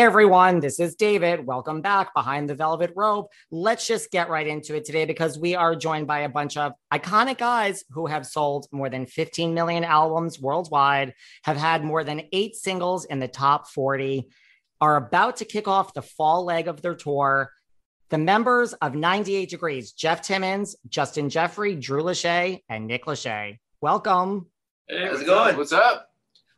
Hey everyone, this is David. Welcome back behind the velvet rope. Let's just get right into it today because we are joined by a bunch of iconic guys who have sold more than 15 million albums worldwide, have had more than eight singles in the top 40, are about to kick off the fall leg of their tour. The members of 98 Degrees, Jeff Timmons, Justin Jeffre, Drew Lachey, and Nick Lachey. Welcome. Hey, how's it going? What's up?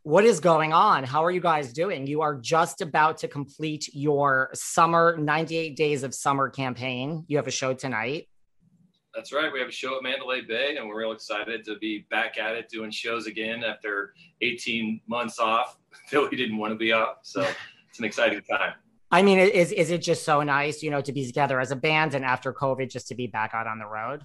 What is going on? How are you guys doing? You are just about to complete your summer 98 days of summer campaign. You have a show tonight. That's right. We have a show at Mandalay Bay, and we're real excited to be back at it doing shows again after 18 months off that we didn't want to be off. So it's an exciting time. I mean, is is it just so nice, you know, to be together as a band and after COVID just to be back out on the road?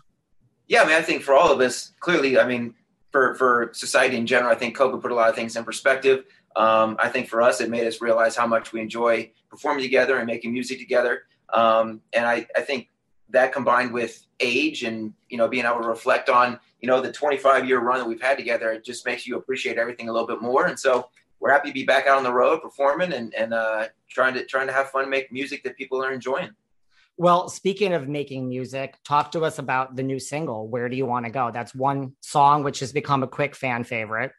Yeah, I mean, I think for all of us, clearly, I mean, for for society in general, I think COVID put a lot of things in perspective. Um, I think for us, it made us realize how much we enjoy performing together and making music together. Um, and I, I think that combined with age and you know being able to reflect on you know the 25 year run that we've had together, it just makes you appreciate everything a little bit more. And so we're happy to be back out on the road performing and and uh, trying to trying to have fun, make music that people are enjoying. Well, speaking of making music, talk to us about the new single, Where Do You Want to Go? That's one song which has become a quick fan favorite.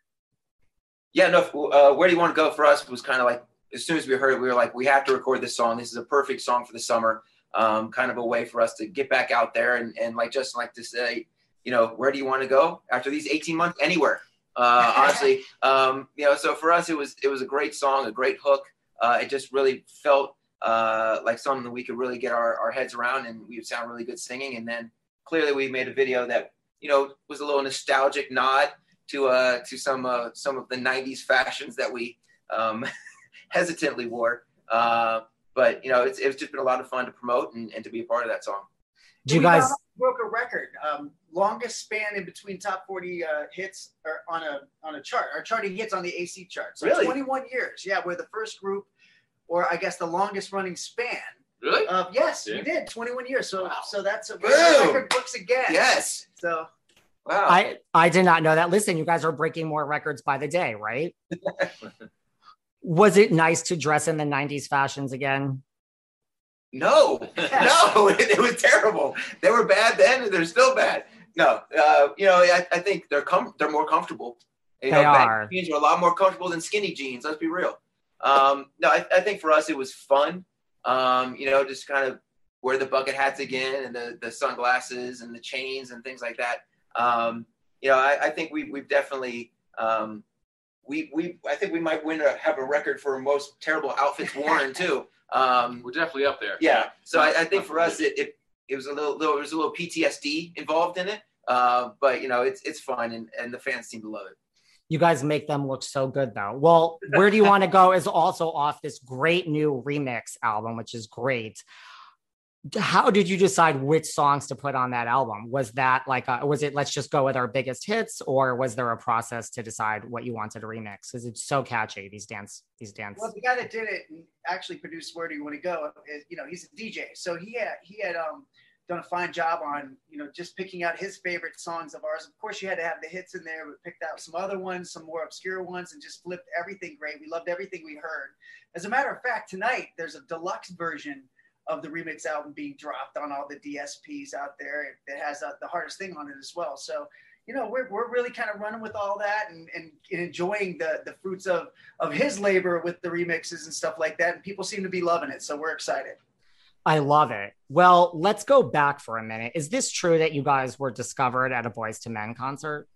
Yeah, no, uh, Where Do You Want to Go for us was kind of like, as soon as we heard it, we were like, we have to record this song. This is a perfect song for the summer. Um, kind of a way for us to get back out there and, and like just like to say, you know, where do you want to go after these 18 months? Anywhere, uh, honestly. Um, you know, so for us, it was it was a great song, a great hook. Uh, it just really felt uh, like something that we could really get our, our heads around and we would sound really good singing. And then clearly we made a video that, you know, was a little nostalgic nod to, uh, to some, uh, some of the nineties fashions that we, um, hesitantly wore. Uh, but you know, it's, it's just been a lot of fun to promote and, and to be a part of that song. Do you guys broke a record? Um, longest span in between top 40 uh, hits or on a on a chart. Our charting hits on the AC chart. So Really? 21 years. Yeah, we're the first group, or I guess the longest running span. Really? Of yes, Yeah. we did 21 years. So so that's a Boom. record books again. Yes. So Wow. I I did not know that. Listen, you guys are breaking more records by the day, right? Was it nice to dress in the 90s fashions again? no, no, it, it was terrible. They were bad then and they're still bad. No, uh, you know, I, I think they're com- they're more comfortable. You They know, are. Jeans are a lot more comfortable than skinny jeans. Let's be real. Um, no, I, I think for us it was fun. Um, you know, just kind of wear the bucket hats again and the the sunglasses and the chains and things like that. Um, you know, I, I think we we've definitely um, we we I think we might win a, have a record for most terrible outfits worn too. Um, We're definitely up there. yeah. So I, I think for us, it, it it was a little, little there was a little PTSD involved in it. Uh, but you know, it's it's fun, and and the fans seem to love it. You guys make them look so good, though. Well, where do you want to go is also off this great new remix album, which is great. How did you decide which songs to put on that album? Was that like, a, was it let's just go with our biggest hits, or was there a process to decide what you wanted to remix? Because it's so catchy these dance, these dance. Well, the guy that did it actually produced "Where Do You Want to Go" is, you know, he's a DJ, so he had he had um done a fine job on you know just picking out his favorite songs of ours. Of course, you had to have the hits in there, but picked out some other ones, some more obscure ones, and just flipped everything great. We loved everything we heard. As a matter of fact, tonight there's a deluxe version of the remix album being dropped on all the DSPs out there. It has uh, the hardest thing on it as well. So you know, we're, we're really kind of running with all that and, and, and enjoying the, the fruits of, of his labor with the remixes and stuff like that. And people seem to be loving it. So we're excited. I love it. Well, let's go back for a minute. Is this true that you guys were discovered at a Boyz II Men concert?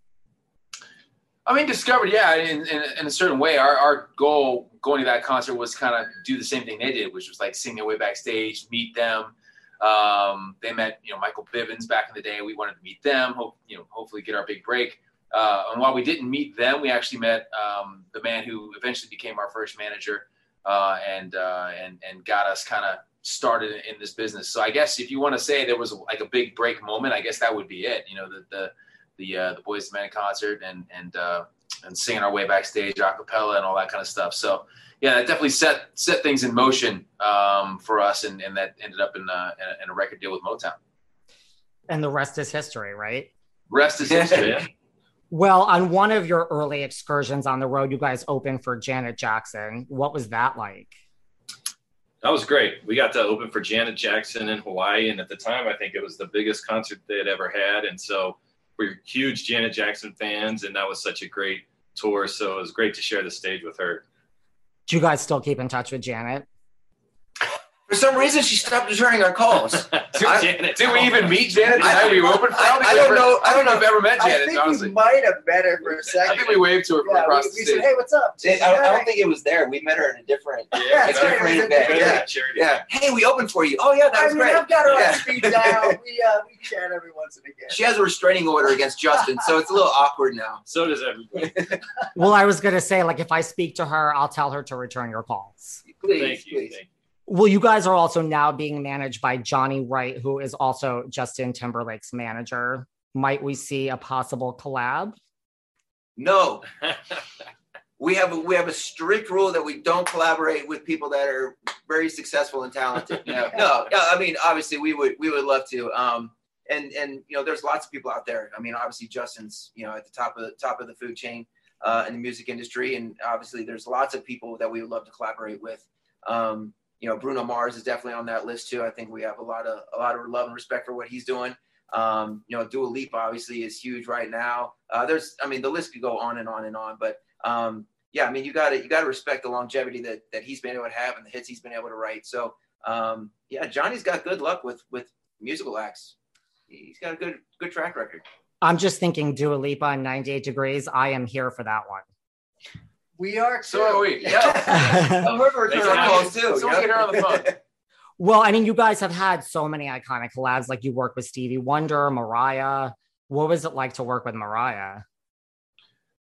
I mean, discovered, yeah, in, in, in a certain way. Our, our goal going to that concert was kind of do the same thing they did, which was like sing their way backstage, meet them. Um, they met, you know, Michael Bivins back in the day. We wanted to meet them, hope, you know, hopefully get our big break. Uh, and while we didn't meet them, we actually met um, the man who eventually became our first manager uh, and, uh, and, and got us kind of started in this business. So I guess if you want to say there was like a big break moment, I guess that would be it. You know, the, the, the uh, the Boyz II Men concert and and uh, and singing our way backstage a cappella and all that kind of stuff. So yeah, that definitely set set things in motion um, for us, and, and that ended up in, uh, in, a, in a record deal with Motown. And the rest is history, right? Rest is history. Well, on one of your early excursions on the road, you guys opened for Janet Jackson. What was that like? That was great. We got to open for Janet Jackson in Hawaii, and at the time, I think it was the biggest concert they had ever had. And so we're huge Janet Jackson fans, and that was such a great tour. So it was great to share the stage with her. Do you guys still keep in touch with Janet? For some reason, she stopped returning our calls. Did, Janet, did we even meet Janet the night we opened? I, think I don't know. I don't know if I've ever met Janet. I Janet. think honestly, we might have met her for a second. I think we waved to her from Yeah, across we, the we stage. said, "Hey, what's up?" I, I don't think it was there. We met her in a different, Yeah, a that's right. different It was event. Yeah, yeah. Hey, we opened for you. Oh yeah, that I mean, great. I've got her Yeah. on speed dial. We uh, we chat every once and again. She has a restraining order against Justin, so it's a little awkward now. So does everybody. Well, I was going to say, like, if I speak to her, I'll tell her to return your calls. Please, Thank you. please. Thank you. Well, you guys are also now being managed by Johnny Wright, who is also Justin Timberlake's manager. Might we see a possible collab? No, we have a, we have a strict rule that we don't collaborate with people that are very successful and talented. No, no, I mean obviously we would we would love to. Um, and and you know there's lots of people out there. I mean obviously Justin's you know at the top of the top of the food chain uh, in the music industry, and obviously there's lots of people that we would love to collaborate with. Um, you know Bruno Mars is definitely on that list too. I think we have a lot of a lot of love and respect for what he's doing. Um, you know Dua Lipa obviously is huge right now. Uh, there's I mean the list could go on and on and on, but um, yeah, I mean you got to you got to respect the longevity that that he's been able to have and the hits he's been able to write. So um, yeah, Johnny's got good luck with with musical acts. He's got a good good track record. I'm just thinking Dua Lipa on 98 Degrees. I am here for that one. We are too. So are we. Yeah, Tell her to return our calls too. Someone get her on the phone. Well, I mean, you guys have had so many iconic collabs. Like you work with Stevie Wonder, Mariah. What was it like to work with Mariah?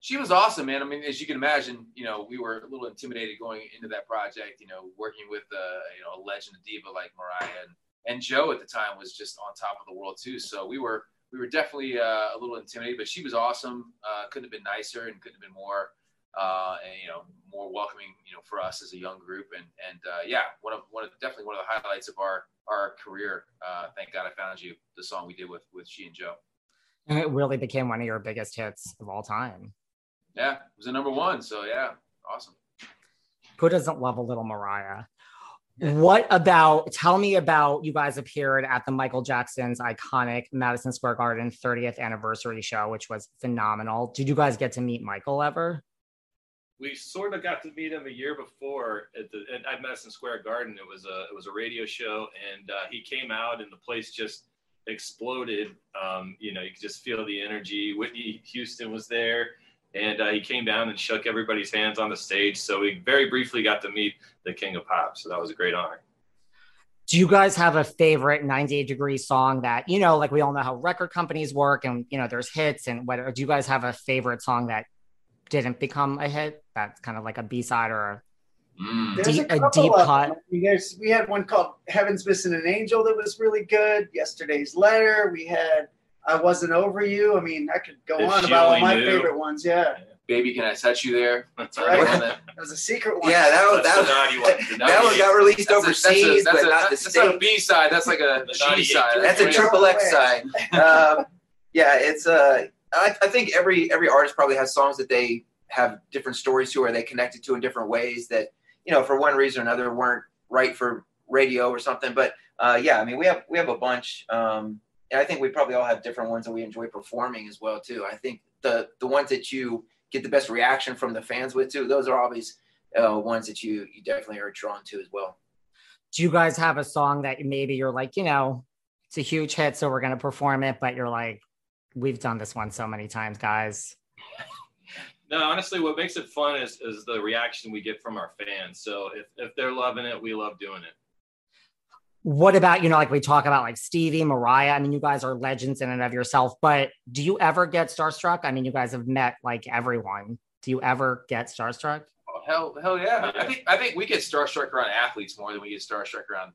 she was awesome, man. I mean, as you can imagine, you know, we were a little intimidated going into that project. You know, working with uh, you know a legend, a diva like Mariah, and, and Joe at the time was just on top of the world too. So we were we were definitely uh, a little intimidated, but she was awesome. Uh, couldn't have been nicer, and couldn't have been more, uh, and you know, more welcoming. You know, for us as a young group, and and uh, yeah, one of one of definitely one of the highlights of our our career. Uh, Thank God I found you, the song we did with with she and Joe. And it really became one of your biggest hits of all time. Yeah, it was a number one. So yeah, awesome. Who doesn't love a little Mariah? What about? Tell me about you guys appeared at the Michael Jackson's iconic Madison Square Garden 30th anniversary show, which was phenomenal. Did you guys get to meet Michael ever? We sort of got to meet him a year before at the at, Madison Square Garden. It was a it was a radio show, and uh, he came out, and the place just exploded. Um, you know, you could just feel the energy. Whitney Houston was there, and uh, he came down and shook everybody's hands on the stage. So we very briefly got to meet the King of Pop. So that was a great honor. Do you guys have a favorite 98 degree song that, you know, like we all know how record companies work and, you know, there's hits and whether, do you guys have a favorite song that didn't become a hit? That's kind of like a B side or a, deep, a couple deep cut. I mean, there's, we had one called Heaven's Missing an Angel that was really good. Yesterday's Letter. We had I Wasn't Over You. I mean, I could go If on about all Only my Knew. favorite ones. Yeah. Baby, can I touch you there? That's right. That was a secret one. Yeah, that was that, was, that one got released overseas, that's a, but not the that's, that's not a States. B side. That's like a G side. That's a triple X side. Um, yeah, it's uh, I, I think every every artist probably has songs that they have different stories to, or they connected to in different ways that you know for one reason or another weren't right for radio or something. But uh, yeah, I mean we have we have a bunch, um, and I think we probably all have different ones that we enjoy performing as well too. I think the the ones that you get the best reaction from the fans with too, those are always uh, ones that you you definitely are drawn to as well. Do you guys have a song that maybe you're like, you know, it's a huge hit, so we're going to perform it, but you're like, we've done this one so many times, guys. No, honestly, what makes it fun is, is the reaction we get from our fans. So if, if they're loving it, we love doing it. What about, you know, like we talk about like Stevie, Mariah? I mean, you guys are legends in and of yourself, but do you ever get starstruck? I mean, you guys have met like everyone. Do you ever get starstruck? Oh, hell, hell yeah. I think I think we get starstruck around athletes more than we get starstruck around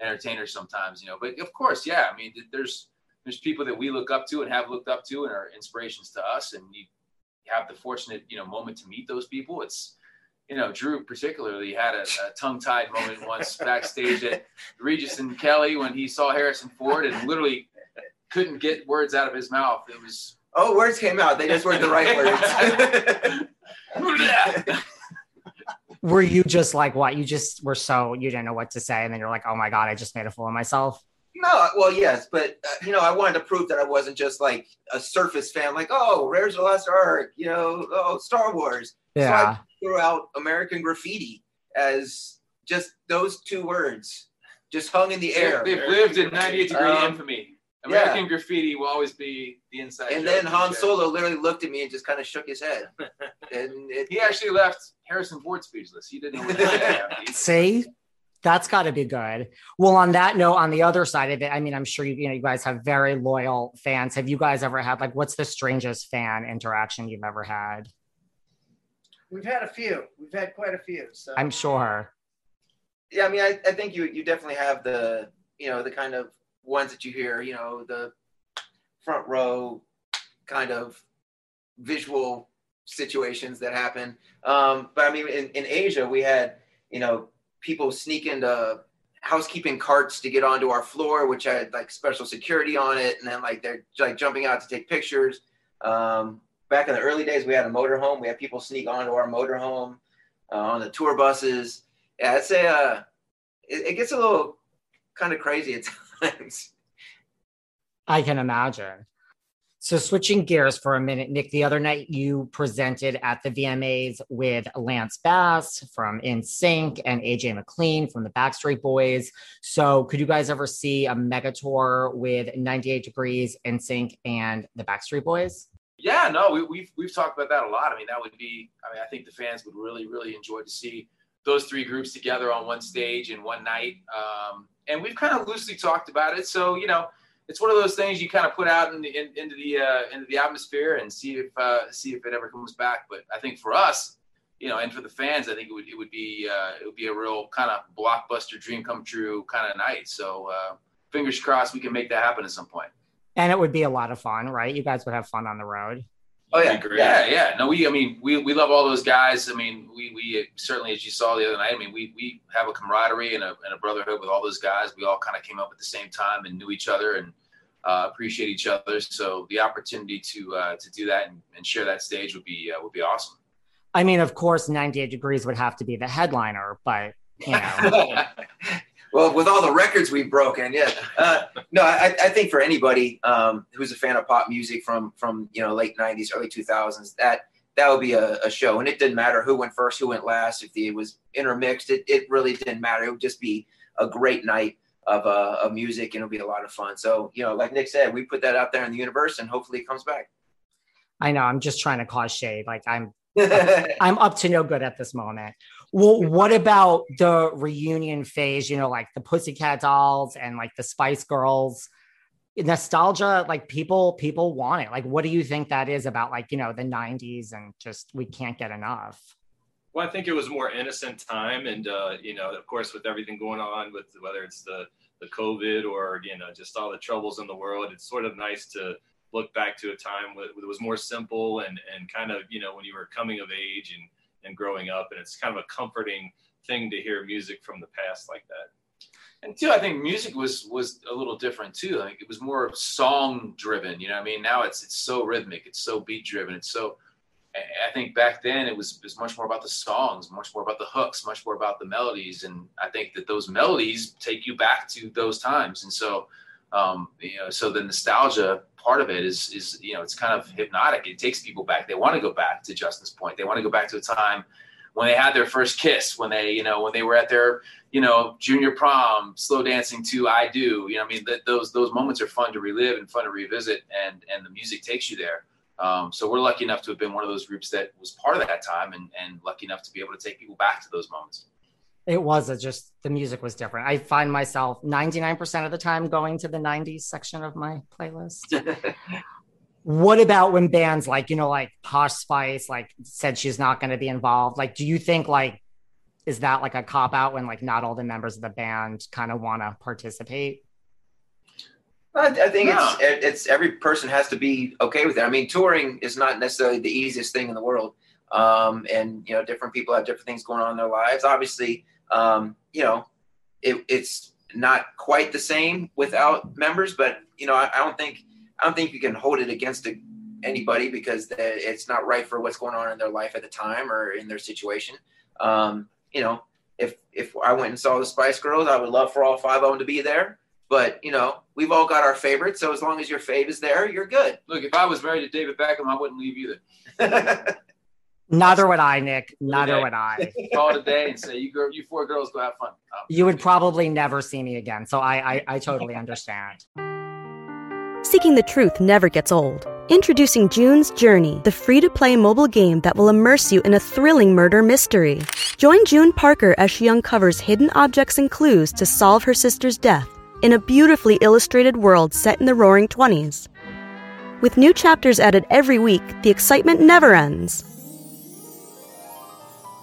entertainers sometimes, you know. But of course, yeah. I mean, there's there's people that we look up to and have looked up to and are inspirations to us, and you have the fortunate you know moment to meet those people. It's you know, Drew particularly had a, a tongue-tied moment once backstage at Regis and Kelly when he saw Harrison Ford and literally couldn't get words out of his mouth. It was Oh, words came out. They just weren't the right words. Were you just like what? You just were so you didn't know what to say, and then you're like, oh my god, I just made a fool of myself. No, well, yes, but uh, you know, I wanted to prove that I wasn't just like a surface fan, like, oh, Raiders of the Lost Ark, you know, oh, Star Wars. So Yeah. I threw out American Graffiti as just those two words, just hung in the air. They've lived in 98 degree Um, infamy. yeah. American graffiti will always be the inside. And then of Han the. Solo literally looked at me and just kind of shook his head. And it, He actually left Harrison Ford speechless. He didn't know what to say. See, that's got to be good. Well, on that note, on the other side of it, I mean, I'm sure you, you know, you guys have very loyal fans. Have you guys ever had like, what's the strangest fan interaction you've ever had? We've had a few. We've had quite a few. So I'm sure. yeah, I mean, I, I think you you definitely have the you know the kind of ones that you hear, you know, the front row kind of visual situations that happen. Um, but I mean, in, in Asia, we had you know people sneak into housekeeping carts to get onto our floor, which had like special security on it, and then like they're like jumping out to take pictures. Um, back in the early days, we had a motorhome. We had people sneak onto our motorhome uh, on the tour buses. Yeah, I'd say uh, it, it gets a little kind of crazy at times. I can imagine. So, switching gears for a minute, Nick, the other night you presented at the VMAs with Lance Bass from NSYNC and AJ McLean from the Backstreet Boys. So, could you guys ever see a mega tour with 98 Degrees, NSYNC, and the Backstreet Boys? Yeah, no, we, we've we've talked about that a lot. I mean, that would be. I mean, I think the fans would really, really enjoy to see those three groups together on one stage in one night. Um, and we've kind of loosely talked about it. So you know, it's one of those things you kind of put out in the, in, into the uh, into the atmosphere and see if uh, see if it ever comes back. But I think for us, you know, and for the fans, I think it would it would be uh, it would be a real kind of blockbuster dream come true kind of night. So uh, fingers crossed we can make that happen at some point. And it would be a lot of fun, right? You guys would have fun on the road. Oh yeah, Yeah, yeah. No, we. I mean, we, we love all those guys. I mean, we we certainly, as you saw the other night. I mean, we we have a camaraderie and a, and a brotherhood with all those guys. We all kind of came up at the same time and knew each other and uh, appreciate each other. So the opportunity to uh, to do that and, and share that stage would be uh, would be awesome. I mean, of course, 98 Degrees would have to be the headliner, but You know. well, with all the records we've broken, yeah. Uh, no, I, I think for anybody um, who's a fan of pop music from from you know late '90s, early 2000s, that that would be a, a show, and it didn't matter who went first, who went last. If it was intermixed, it, it really didn't matter. It would just be a great night of uh, of music, and it'll be a lot of fun. So you know, like Nick said, we put that out there in the universe, and hopefully it comes back. I know. I'm just trying to cause shade. Like I'm, I'm up to no good at this moment. Well, what about the reunion phase? You know, like the Pussycat Dolls and like the Spice Girls. Nostalgia, like people, people want it. Like, what do you think that is about? Like, you know, the '90s and just we can't get enough. Well, I think it was more innocent time, and uh, you know, of course, with everything going on, with whether it's the the COVID or you know just all the troubles in the world, it's sort of nice to look back to a time it was more simple and and kind of you know when you were coming of age and and growing up, and it's kind of a comforting thing to hear music from the past like that. And too, I think music was was a little different too. Like it was more song driven. You know, I mean, now it's it's so rhythmic, it's so beat driven, it's so. I think back then it was, it was much more about the songs, much more about the hooks, much more about the melodies, and I think that those melodies take you back to those times. And so, um, you know, so the nostalgia part of it is is you know it's kind of hypnotic. It takes people back. They want to go back to Justin's point. They want to go back to a time when they had their first kiss, when they, you know, when they were at their, you know, junior prom, slow dancing to "I Do." You know, I mean, th- those those moments are fun to relive and fun to revisit, and and the music takes you there. Um, so we're lucky enough to have been one of those groups that was part of that time, and and lucky enough to be able to take people back to those moments. It was a just the music was different. I find myself 99% of the time going to the 90s section of my playlist. what about when bands like you know like posh spice like said she's not going to be involved like do you think like is that like a cop out when like not all the members of the band kind of want to participate I, I think no. it's it's every person has to be okay with it. I mean, touring is not necessarily the easiest thing in the world, um, and you know, different people have different things going on in their lives. Obviously, um, you know, it, it's not quite the same without members, but you know, I, I don't think I don't think you can hold it against anybody because it's not right for what's going on in their life at the time or in their situation. Um, you know, if if I went and saw the Spice Girls, I would love for all five of them to be there. But you know, we've all got our favorites, so as long as your fave is there, you're good. Look, if I was married to David Beckham, I wouldn't leave either. Neither would I, Nick. Neither would I. Call it a day and say, "You girl, you four girls, go have fun." Oh. You would probably never see me again, so I, I, I totally understand. Seeking the truth never gets old. Introducing June's Journey, the free to play mobile game that will immerse you in a thrilling murder mystery. Join June Parker as she uncovers hidden objects and clues to solve her sister's death in a beautifully illustrated world set in the roaring 20s. With new chapters added every week, the excitement never ends.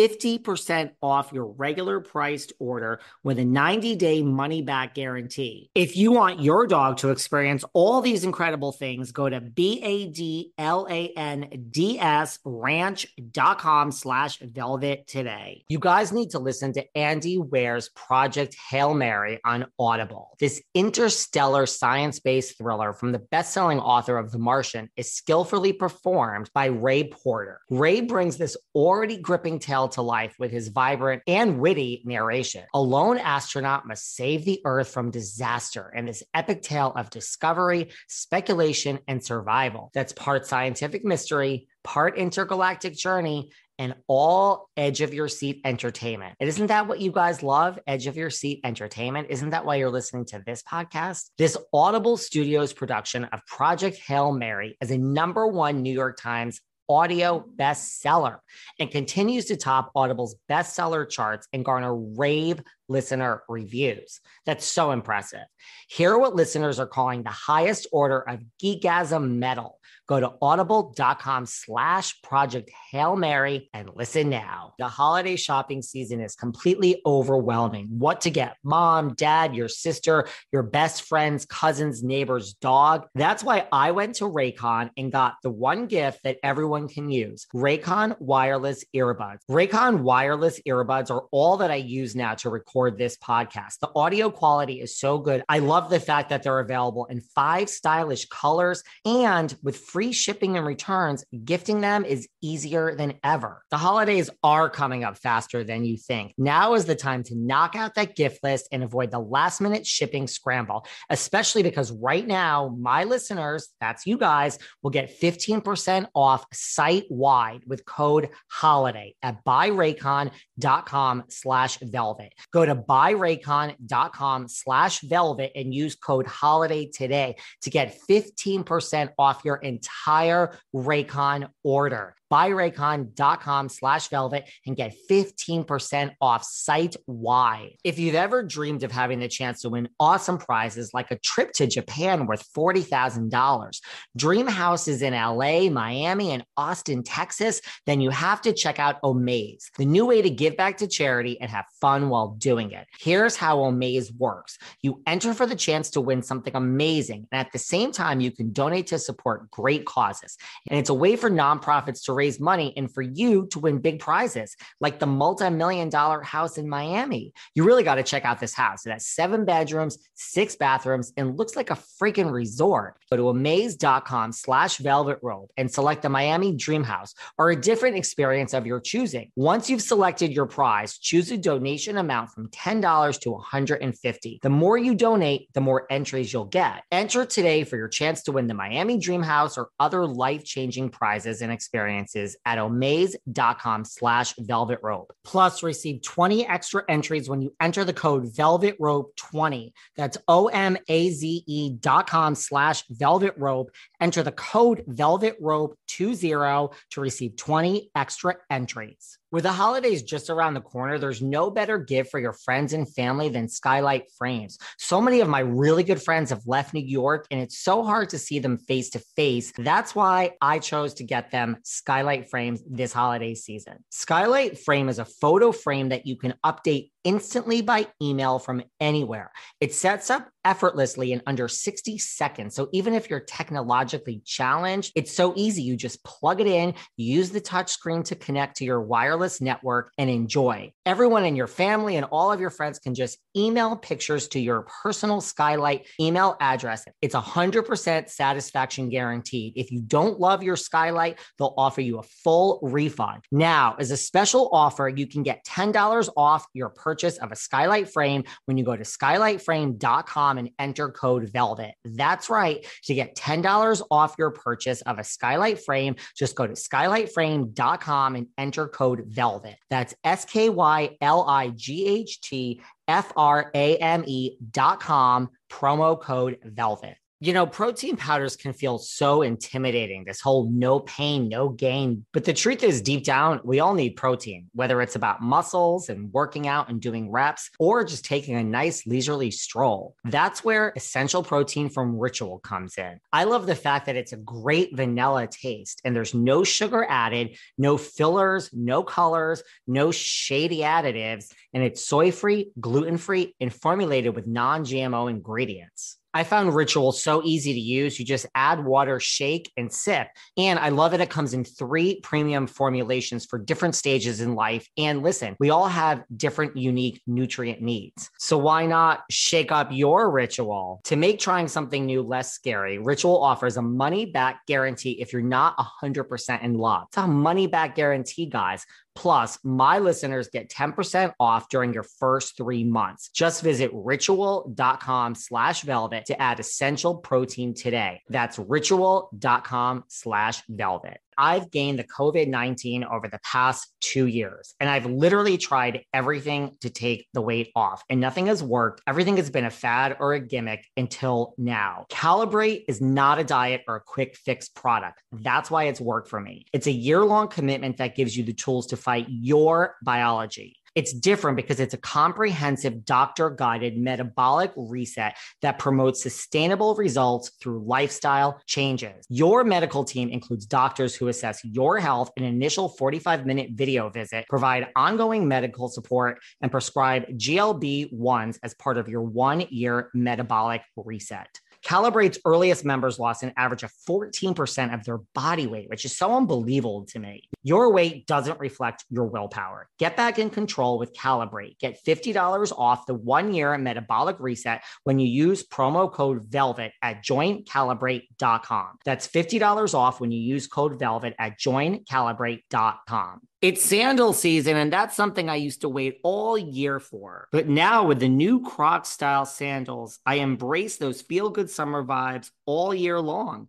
50% off your regular priced order with a 90 day money back guarantee. If you want your dog to experience all these incredible things, go to B A D L A N D S ranch.com slash velvet today. You guys need to listen to Andy Weir's Project Hail Mary on Audible. This interstellar science based thriller from the best selling author of The Martian is skillfully performed by Ray Porter. Ray brings this already gripping tale to life with his vibrant and witty narration. A lone astronaut must save the Earth from disaster in this epic tale of discovery, speculation, and survival. That's part scientific mystery, part intergalactic journey and all edge of your seat entertainment. And isn't that what you guys love? Edge of your seat entertainment. Isn't that why you're listening to this podcast? This Audible Studios production of Project Hail Mary is a number one New York Times audio bestseller and continues to top Audible's bestseller charts and garner rave listener reviews. That's so impressive. Hear what listeners are calling the highest order of geekasm metal. Go to audible.com slash project Hail Mary and listen now. The holiday shopping season is completely overwhelming. What to get? Mom, dad, your sister, your best friend's cousin's neighbor's dog. That's why I went to Raycon and got the one gift that everyone can use Raycon wireless earbuds. Raycon wireless earbuds are all that I use now to record this podcast. The audio quality is so good. I love the fact that they're available in five stylish colors and with free free shipping and returns, gifting them is easier than ever. The holidays are coming up faster than you think. Now is the time to knock out that gift list and avoid the last minute shipping scramble, especially because right now, my listeners, that's you guys, will get 15% off site wide with code HOLIDAY at buyraycon.com slash velvet. Go to buyraycon.com slash velvet and use code HOLIDAY today to get 15% off your entire entire Raycon order buyraycon.com slash velvet and get 15% off site wide. If you've ever dreamed of having the chance to win awesome prizes like a trip to Japan worth $40,000, dream houses in LA, Miami, and Austin, Texas, then you have to check out Omaze, the new way to give back to charity and have fun while doing it. Here's how Omaze works. You enter for the chance to win something amazing. And at the same time, you can donate to support great causes. And it's a way for nonprofits to raise money and for you to win big prizes like the multi-million dollar house in Miami. You really got to check out this house. It has seven bedrooms, six bathrooms, and looks like a freaking resort. Go to omaze.com slash velvet rope and select the Miami Dream House or a different experience of your choosing. Once you've selected your prize, choose a donation amount from $10 to 150. The more you donate, the more entries you'll get. Enter today for your chance to win the Miami Dream House or other life-changing prizes and experiences at omaze.com slash velvet rope. Plus, receive 20 extra entries when you enter the code velvet rope 20. That's O M A Z E dot com slash velvet rope. Enter the code velvet rope 20 to receive 20 extra entries. With the holidays just around the corner, there's no better gift for your friends and family than Skylight Frames. So many of my really good friends have left New York, and it's so hard to see them face to face. That's why I chose to get them Skylight Frames this holiday season. Skylight Frame is a photo frame that you can update instantly by email from anywhere. It sets up effortlessly in under 60 seconds. So even if you're technologically challenged, it's so easy. You just plug it in, use the touch screen to connect to your wireless network and enjoy. Everyone in your family and all of your friends can just email pictures to your personal Skylight email address. It's 100% satisfaction guaranteed. If you don't love your Skylight, they'll offer you a full refund. Now, as a special offer, you can get $10 off your purchase of a Skylight frame when you go to skylightframe.com and enter code VELVET. That's right. To get $10 off your purchase of a Skylight frame, just go to skylightframe.com and enter code VELVET. That's S K Y L I G H T F R A M E dot com, promo code VELVET. You know, protein powders can feel so intimidating, this whole no pain, no gain. But the truth is, deep down, we all need protein, whether it's about muscles and working out and doing reps, or just taking a nice leisurely stroll. That's where essential protein from Ritual comes in. I love the fact that it's a great vanilla taste and there's no sugar added, no fillers, no colors, no shady additives, and it's soy free, gluten free, and formulated with non GMO ingredients. I found Ritual so easy to use. You just add water, shake, and sip. And I love that it comes in three premium formulations for different stages in life. And listen, we all have different unique nutrient needs. So why not shake up your ritual? To make trying something new less scary, Ritual offers a money back guarantee if you're not 100% in love. It's a money back guarantee, guys. Plus, my listeners get 10% off during your first three months. Just visit ritual.com slash velvet to add essential protein today. That's ritual.com slash velvet. I've gained the COVID 19 over the past two years, and I've literally tried everything to take the weight off, and nothing has worked. Everything has been a fad or a gimmick until now. Calibrate is not a diet or a quick fix product. That's why it's worked for me. It's a year long commitment that gives you the tools to fight your biology. It's different because it's a comprehensive doctor guided metabolic reset that promotes sustainable results through lifestyle changes. Your medical team includes doctors who assess your health, in an initial 45 minute video visit, provide ongoing medical support, and prescribe GLP-1s as part of your one year metabolic reset. Calibrate's earliest members lost an average of 14% of their body weight, which is so unbelievable to me. Your weight doesn't reflect your willpower. Get back in control with Calibrate. Get $50 off the one year metabolic reset when you use promo code VELVET at joincalibrate.com. That's $50 off when you use code VELVET at joincalibrate.com. It's sandal season, and that's something I used to wait all year for. But now, with the new Croc style sandals, I embrace those feel good summer vibes all year long.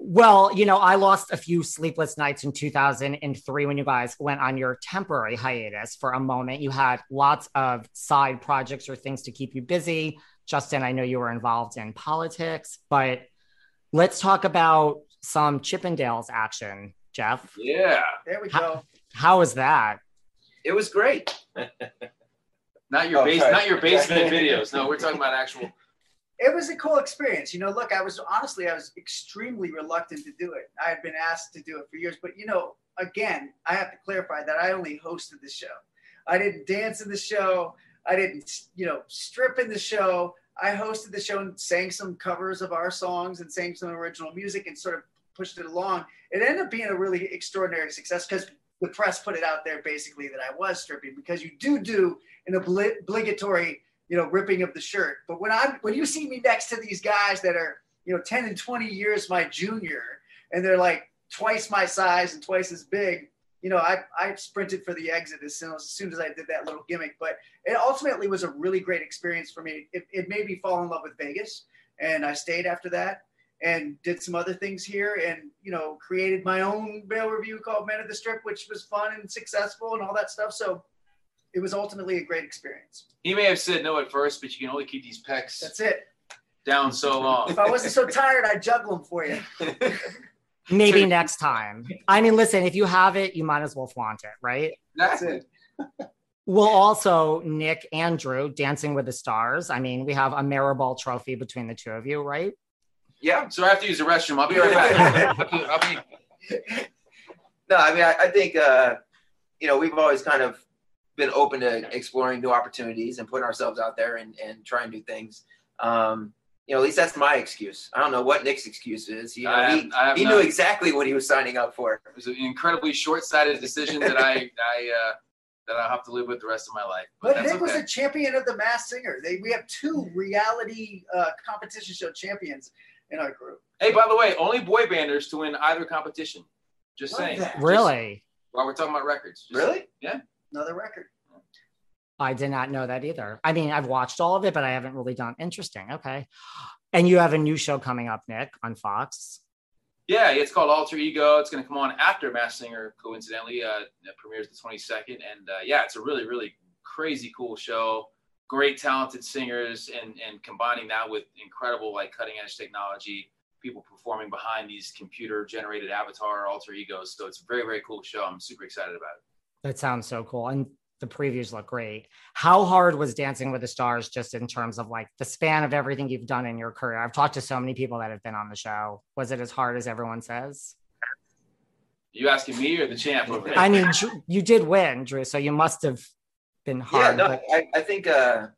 Well, you know, I lost a few sleepless nights in 2003 when you guys went on your temporary hiatus for a moment. You had lots of side projects or things to keep you busy. Justin, I know you were involved in politics, but let's talk about some Chippendales action, Jeff. Yeah. There we How, go. how was that? It was great. Not your Oh, base, sorry. not your basement videos. No, we're talking about actual. It was a cool experience. You know, look, I was honestly, I was extremely reluctant to do it. I had been asked to do it for years, but you know, again, I have to clarify that I only hosted the show. I didn't dance in the show. I didn't, you know, strip in the show. I hosted the show and sang some covers of our songs and sang some original music and sort of pushed it along. It ended up being a really extraordinary success because the press put it out there basically that I was stripping because you do do an obli- obligatory, you know, ripping of the shirt. But when I'm when you see me next to these guys that are, you know, 10 and 20 years my junior and they're like twice my size and twice as big, you know, I, I sprinted for the exit as soon as, as soon as I did that little gimmick. But it ultimately was a really great experience for me. It, it made me fall in love with Vegas, and I stayed after that and did some other things here, and you know, created my own bail review called Men of the Strip, which was fun and successful and all that stuff. So it was ultimately a great experience. He may have said no at first, but you can only keep these pecs That's it. down so long. If I wasn't so tired, I'd juggle them for you. Maybe next time. I mean, listen, if you have it, you might as well flaunt it, right? That's it. Well, also Nick and Drew, Dancing with the Stars. I mean, we have a mirrorball trophy between the two of you, right? Yeah. So I have to use the restroom. I'll be right back. I'll be- I'll be- No, I mean, I, I think, uh, you know, we've always kind of been open to exploring new opportunities and putting ourselves out there and, and trying new things. Um, you know, at least that's my excuse. I don't know what Nick's excuse is. You know, I have- he, I have he none. knew exactly what he was signing up for. It was an incredibly short-sighted decision that I, I, uh, that I'll have to live with the rest of my life. But, But that's Nick was a champion of the Masked Singer. They, we have two reality uh, competition show champions in our group. Hey, by the way, only boy banders to win either competition. Just Love saying. that. Just- Really? while we're talking about records. Just- Really? Yeah. Another record. I did not know that either. I mean, I've watched all of it, but I haven't really done interesting. Okay. And you have a new show coming up, Nick, on Fox. Yeah, it's called Alter Ego. It's going to come on after Masked Singer, coincidentally. Uh, it premieres the 22nd. And uh, yeah, it's a really, really crazy cool show. Great, talented singers, and, and combining that with incredible, like, cutting edge technology, people performing behind these computer generated avatar alter egos. So it's a very, very cool show. I'm super excited about it. That sounds so cool. And the previews look great. How hard was Dancing with the Stars just in terms of like the span of everything you've done in your career? I've talked to so many people that have been on the show. Was it as hard as everyone says? You asking me or the champ over there? I mean, you did win, Drew, so you must have been Yeah, hard. no, but- I, I think, uh,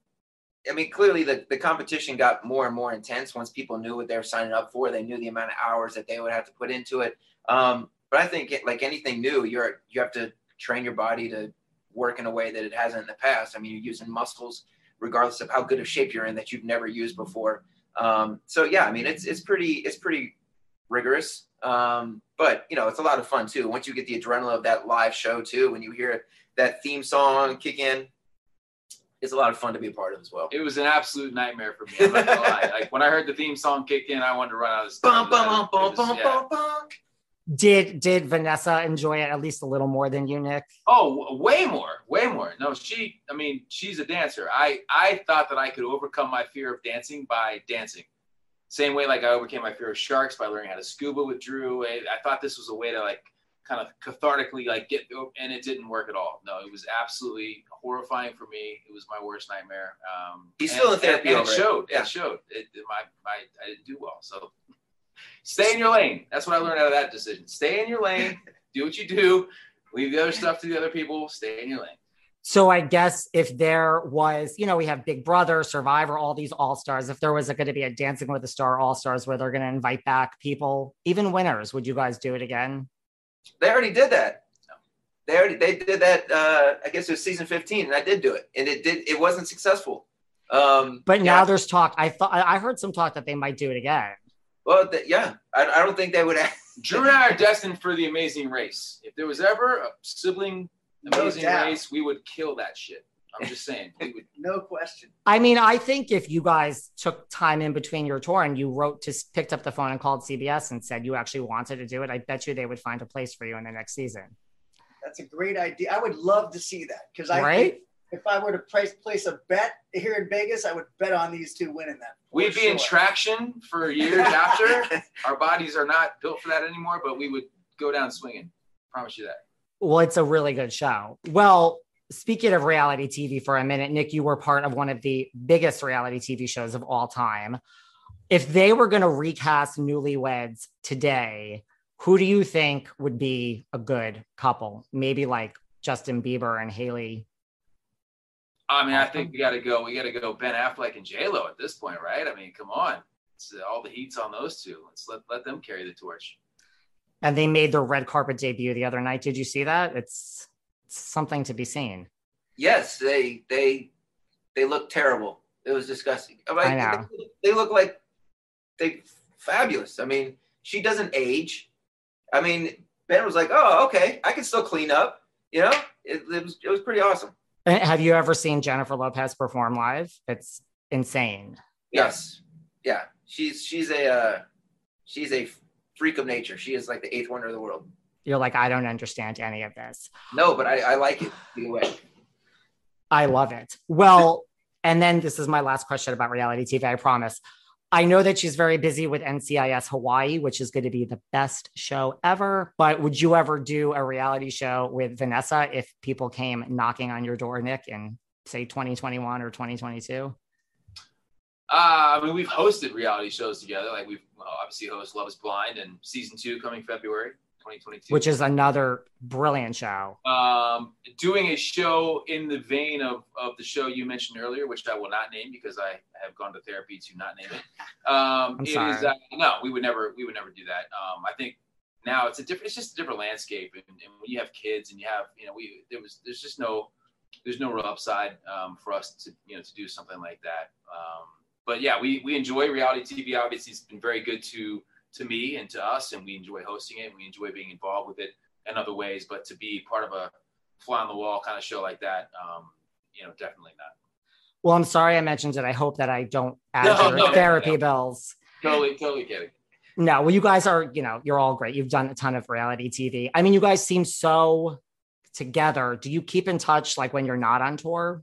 I mean, clearly the, the competition got more and more intense once people knew what they were signing up for. They knew the amount of hours that they would have to put into it. Um, but I think, it, like anything new, you're you have to train your body to work in a way that it hasn't in the past. I mean, you're using muscles, regardless of how good of shape you're in, that you've never used before. Um, so yeah, I mean, it's it's pretty it's pretty rigorous. Um, but you know, it's a lot of fun too. Once you get the adrenaline of that live show too, when you hear that theme song kick in, it's a lot of fun to be a part of as well. It was an absolute nightmare for me. I'm not gonna lie. Like when I heard the theme song kick in, I wanted to run out of the Bum, bum, bum, was- bum, bum, bum. Did did Vanessa enjoy it at least a little more than you, Nick? Oh, way more, way more. No, she. I mean, she's a dancer. I I thought that I could overcome my fear of dancing by dancing. Same way, like I overcame my fear of sharks by learning how to scuba with Drew. I, I thought this was a way to like kind of cathartically like get, and it didn't work at all. No, it was absolutely horrifying for me. It was my worst nightmare. Um, He's and- still in therapy and, and over it it. showed. Yeah. It showed. It, it- my my I didn't do well. So stay in your lane. That's what I learned out of that decision. Stay in your lane. do what you do. Leave the other stuff to the other people. Stay in your lane. So I guess if there was, you know, we have Big Brother, Survivor, all these all stars. If there was going to be a Dancing with the Star All Stars where they're going to invite back people, even winners, would you guys do it again? They already did that. They already they did that. Uh, I guess it was season 15, and I did do it, and it did. It wasn't successful. Um, But now yeah. there's talk. I thought I heard some talk that they might do it again. Well, th- yeah, I, I don't think they would. Drew and I are destined for the amazing race. If there was ever a sibling amazing doubt. race, we would kill that shit. I'm just saying. We would. No question. I mean, I think if you guys took time in between your tour and you wrote to picked up the phone and called CBS and said you actually wanted to do it, I bet you they would find a place for you in the next season. That's a great idea. I would love to see that because I Right? think if I were to place place a bet here in Vegas, I would bet on these two winning that. We'd For be in traction for years after. Our bodies are not built for that anymore, but we would go down swinging. Promise you that. Well, it's a really good show. Well, speaking of reality TV for a minute, Nick, you were part of one of the biggest reality TV shows of all time. If they were going to recast Newlyweds today, who do you think would be a good couple? Maybe like Justin Bieber and Hailey. I mean, I think we got to go. We got to go Ben Affleck and J Lo at this point, right? I mean, come on. It's, uh, all the heat's on those two. Let's let, let them carry the torch. And they made their red carpet debut the other night. Did you see that? It's, it's something to be seen. yes, they they they look terrible. It was disgusting. I'm like, I know. They, they look like they fabulous. I mean, she doesn't age. I mean, Ben was like, "Oh, okay, I can still clean up." You know, it, it was it was pretty awesome. Uh, Have you ever seen Jennifer Lopez perform live? It's insane. Yes, yeah, she's she's a uh, she's a freak of nature. She is like the eighth wonder of the world. You're like, I don't understand any of this. No, but I, I like it either way. I love it. Well, and then this is my last question about reality TV, I promise. I know that she's very busy with NCIS Hawaii, which is going to be the best show ever. But would you ever do a reality show with Vanessa if people came knocking on your door, Nick, in say 2021 or 2022? Uh, I mean, we've hosted reality shows together. Like we've obviously host Love Is Blind and season two coming February. 2022. which is another brilliant show. um, doing a show in the vein of, of the show you mentioned earlier, which I will not name because I have gone to therapy to not name it. Um, I'm sorry. is, uh, no, we would never we would never do that. Um, I think now it's a different it's just a different landscape, and, and when you have kids and you have you know we there was there's just no there's no real upside um, for us to you know to do something like that. Um, but yeah, we we enjoy reality TV. Obviously, it's been very good to to me and to us, and we enjoy hosting it. We enjoy being involved with it in other ways. But to be part of a fly on the wall kind of show like that, um, you know, definitely not. Well, I'm sorry I mentioned it. I hope that I don't add No, no, no, therapy no. bills. Totally, totally kidding. No, well, you guys are, you know, you're all great. You've done a ton of reality TV. I mean, you guys seem so together. Do you keep in touch like when you're not on tour?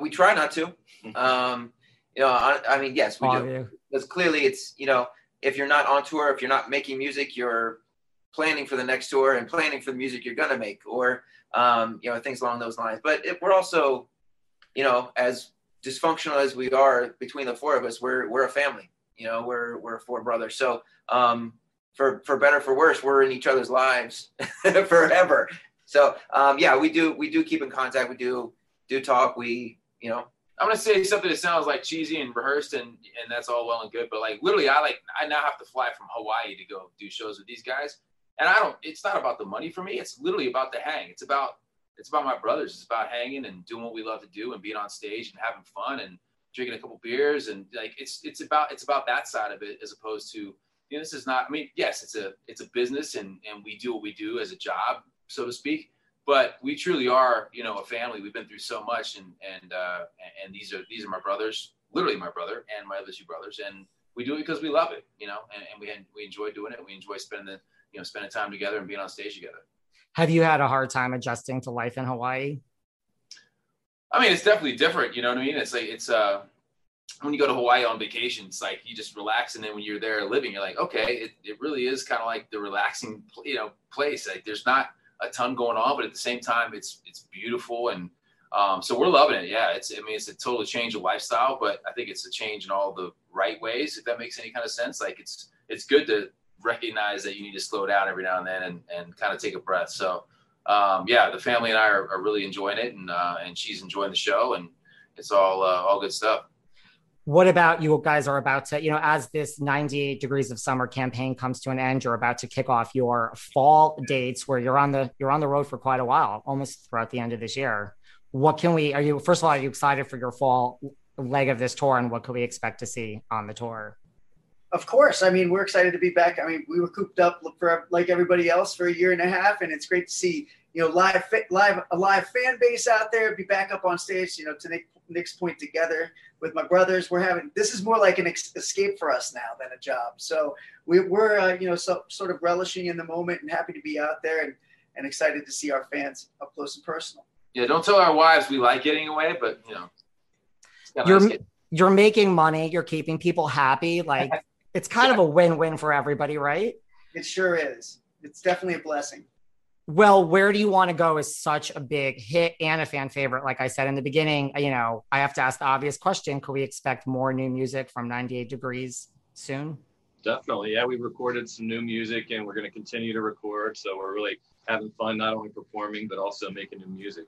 we try not to. Um, you know, I, I mean, yes, we All do. Because clearly, it's you know, if you're not on tour, if you're not making music, you're planning for the next tour and planning for the music you're gonna make, or um, you know, things along those lines. But if we're also, you know, as dysfunctional as we are between the four of us, we're we're a family. You know, we're we're four brothers. So um, for for better for worse, we're in each other's lives forever. So um, yeah, we do we do keep in contact. We do do talk. We you know I'm gonna say something that sounds like cheesy and rehearsed, and and that's all well and good. But like literally, I like I now have to fly from Hawaii to go do shows with these guys, and I don't. It's not about the money for me. It's literally about the hang. It's about it's about my brothers. It's about hanging and doing what we love to do and being on stage and having fun and drinking a couple beers and like it's it's about it's about that side of it as opposed to you know this is not. I mean, yes, it's a it's a business and and we do what we do as a job, so to speak but we truly are, you know, a family. We've been through so much, and and uh, and these are these are my brothers, literally my brother and my other two brothers, and we do it because we love it, you know, and, and we we enjoy doing it. We enjoy spending the you know spending time together and being on stage together. Have you had a hard time adjusting to life in Hawaii? I mean, it's definitely different. You know what I mean? It's like it's uh when you go to Hawaii on vacation, it's like you just relax, and then when you're there living, you're like, okay, it, it really is kind of like the relaxing, you know, place. Like there's not a ton going on, but at the same time, it's it's beautiful, and um, so we're loving it. Yeah, it's I mean, it's a total change of lifestyle, but I think it's a change in all the right ways, if that makes any kind of sense. Like it's it's good to recognize that you need to slow down every now and then and, and kind of take a breath. So um, yeah, the family and I are, are really enjoying it, and uh, and she's enjoying the show, and it's all uh, all good stuff. What about you guys are about to, you know, as this 98 degrees of summer campaign comes to an end, you're about to kick off your fall dates where you're on the you're on the road for quite a while, almost throughout the end of this year. What can we are you first of all, are you excited for your fall leg of this tour and what can we expect to see on the tour? Of course. I mean, we're excited to be back. I mean, we were cooped up for like everybody else for a year and a half, and it's great to see you know live live a live fan base out there. Be back up on stage. You know, to Nick, Nick's point, together with my brothers, we're having this is more like an ex- escape for us now than a job. So we, we're uh, you know so, sort of relishing in the moment and happy to be out there and and excited to see our fans up close and personal. Yeah, don't tell our wives we like getting away, but you know, You're nice you're making money, you're keeping people happy. Like it's kind of a win-win for everybody, right? It sure is. It's definitely a blessing. Well, where do you want to go is such a big hit and a fan favorite. Like I said in the beginning, you know, I have to ask the obvious question. Could we expect more new music from 98 Degrees soon? Definitely. Yeah, we recorded some new music and we're going to continue to record. So we're really having fun, not only performing, but also making new music.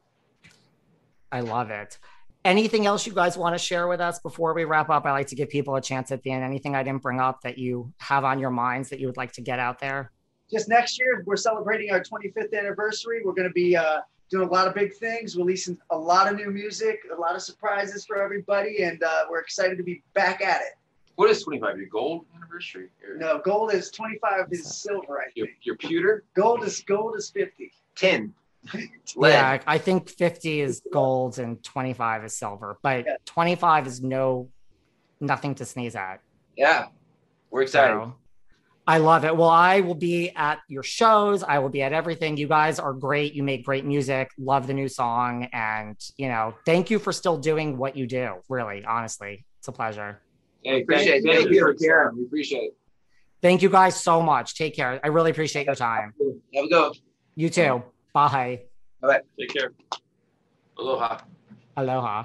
I love it. Anything else you guys want to share with us before we wrap up? I like to give people a chance at the end. Anything I didn't bring up that you have on your minds that you would like to get out there? Just next year, we're celebrating our 25th anniversary. We're going to be uh, doing a lot of big things, releasing a lot of new music, a lot of surprises for everybody, and uh, we're excited to be back at it. What is 25? Your gold anniversary? Or No, gold is 25 is silver, I your, think. your pewter? Gold is gold is 50. tin. Yeah, I think 50 is gold and 25 is silver, but 25 is no nothing to sneeze at. Yeah, we're excited. So, I love it. Well, I will be at your shows. I will be at everything. You guys are great. You make great music. Love the new song. And, you know, thank you for still doing what you do. Really, honestly, it's a pleasure. Hey, Appreciate thank, it. thank Thank you you. for caring. We appreciate it. Thank you guys so much. Take care. I really appreciate your time. Have a go. You too. Bye. Bye. Take care. Aloha. Aloha.